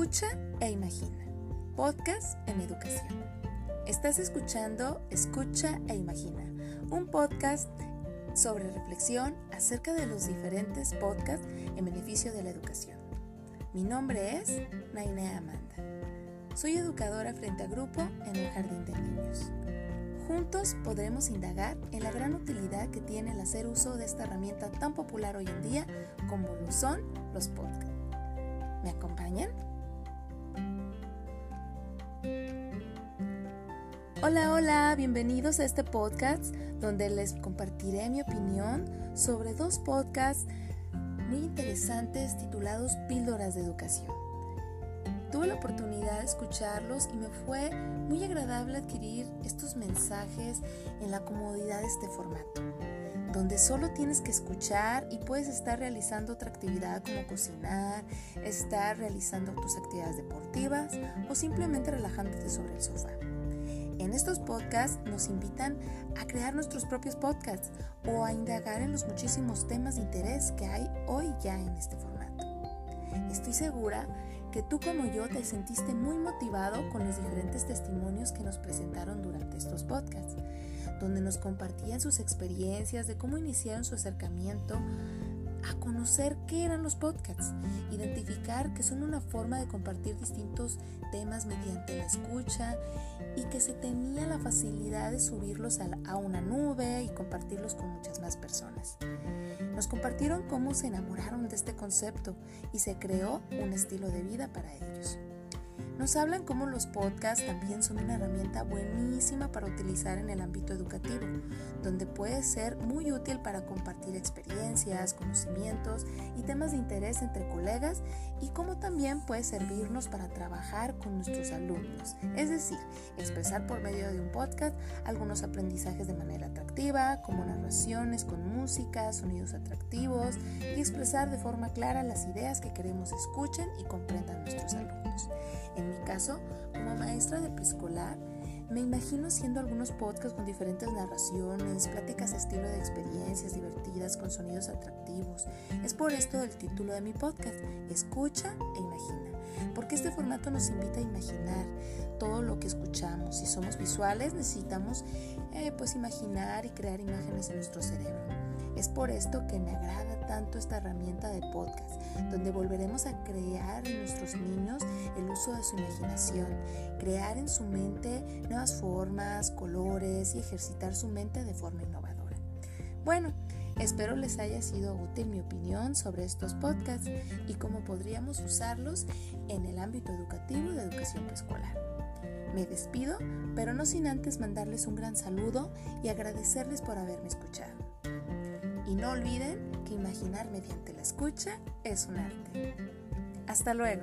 Escucha e imagina. Podcast en educación. Estás escuchando Escucha e imagina, un podcast sobre reflexión acerca de los diferentes podcasts en beneficio de la educación. Mi nombre es Nainea Amanda. Soy educadora frente a grupo en un jardín de niños. Juntos podremos indagar en la gran utilidad que tiene el hacer uso de esta herramienta tan popular hoy en día como lo son los podcasts. ¿Me acompañan? Hola, hola, bienvenidos a este podcast donde les compartiré mi opinión sobre dos podcasts muy interesantes titulados Píldoras de Educación. Tuve la oportunidad de escucharlos y me fue muy agradable adquirir estos mensajes en la comodidad de este formato donde solo tienes que escuchar y puedes estar realizando otra actividad como cocinar, estar realizando tus actividades deportivas o simplemente relajándote sobre el sofá. En estos podcasts nos invitan a crear nuestros propios podcasts o a indagar en los muchísimos temas de interés que hay hoy ya en este formato. Estoy segura que tú como yo te sentiste muy motivado con los diferentes testimonios que nos presentaron durante estos podcasts donde nos compartían sus experiencias de cómo iniciaron su acercamiento conocer qué eran los podcasts, identificar que son una forma de compartir distintos temas mediante la escucha y que se tenía la facilidad de subirlos a una nube y compartirlos con muchas más personas. Nos compartieron cómo se enamoraron de este concepto y se creó un estilo de vida para ellos. Nos hablan cómo los podcasts también son una herramienta buenísima para utilizar en el ámbito educativo, donde puede ser muy útil para compartir experiencias, conocimientos y temas de interés entre colegas y cómo también puede servirnos para trabajar con nuestros alumnos, es decir, expresar por medio de un podcast algunos aprendizajes de manera atractiva, como narraciones con música, sonidos atractivos y expresar de forma clara las ideas que queremos escuchen y comprendan nuestros alumnos. Mi caso, como maestra de preescolar, me imagino haciendo algunos podcasts con diferentes narraciones, pláticas estilo de experiencias divertidas con sonidos atractivos. Es por esto el título de mi podcast, Escucha e Imagina, porque este formato nos invita a imaginar todo lo que escuchamos. Si somos visuales, necesitamos eh, pues imaginar y crear imágenes en nuestro cerebro. Es por esto que me agrada tanto esta herramienta de podcast, donde volveremos a crear en nuestros niños el uso de su imaginación, crear en su mente nuevas formas, colores y ejercitar su mente de forma innovadora. Bueno, espero les haya sido útil mi opinión sobre estos podcasts y cómo podríamos usarlos en el ámbito educativo de educación preescolar. Me despido, pero no sin antes mandarles un gran saludo y agradecerles por haberme escuchado. No olviden que imaginar mediante la escucha es un arte. Hasta luego.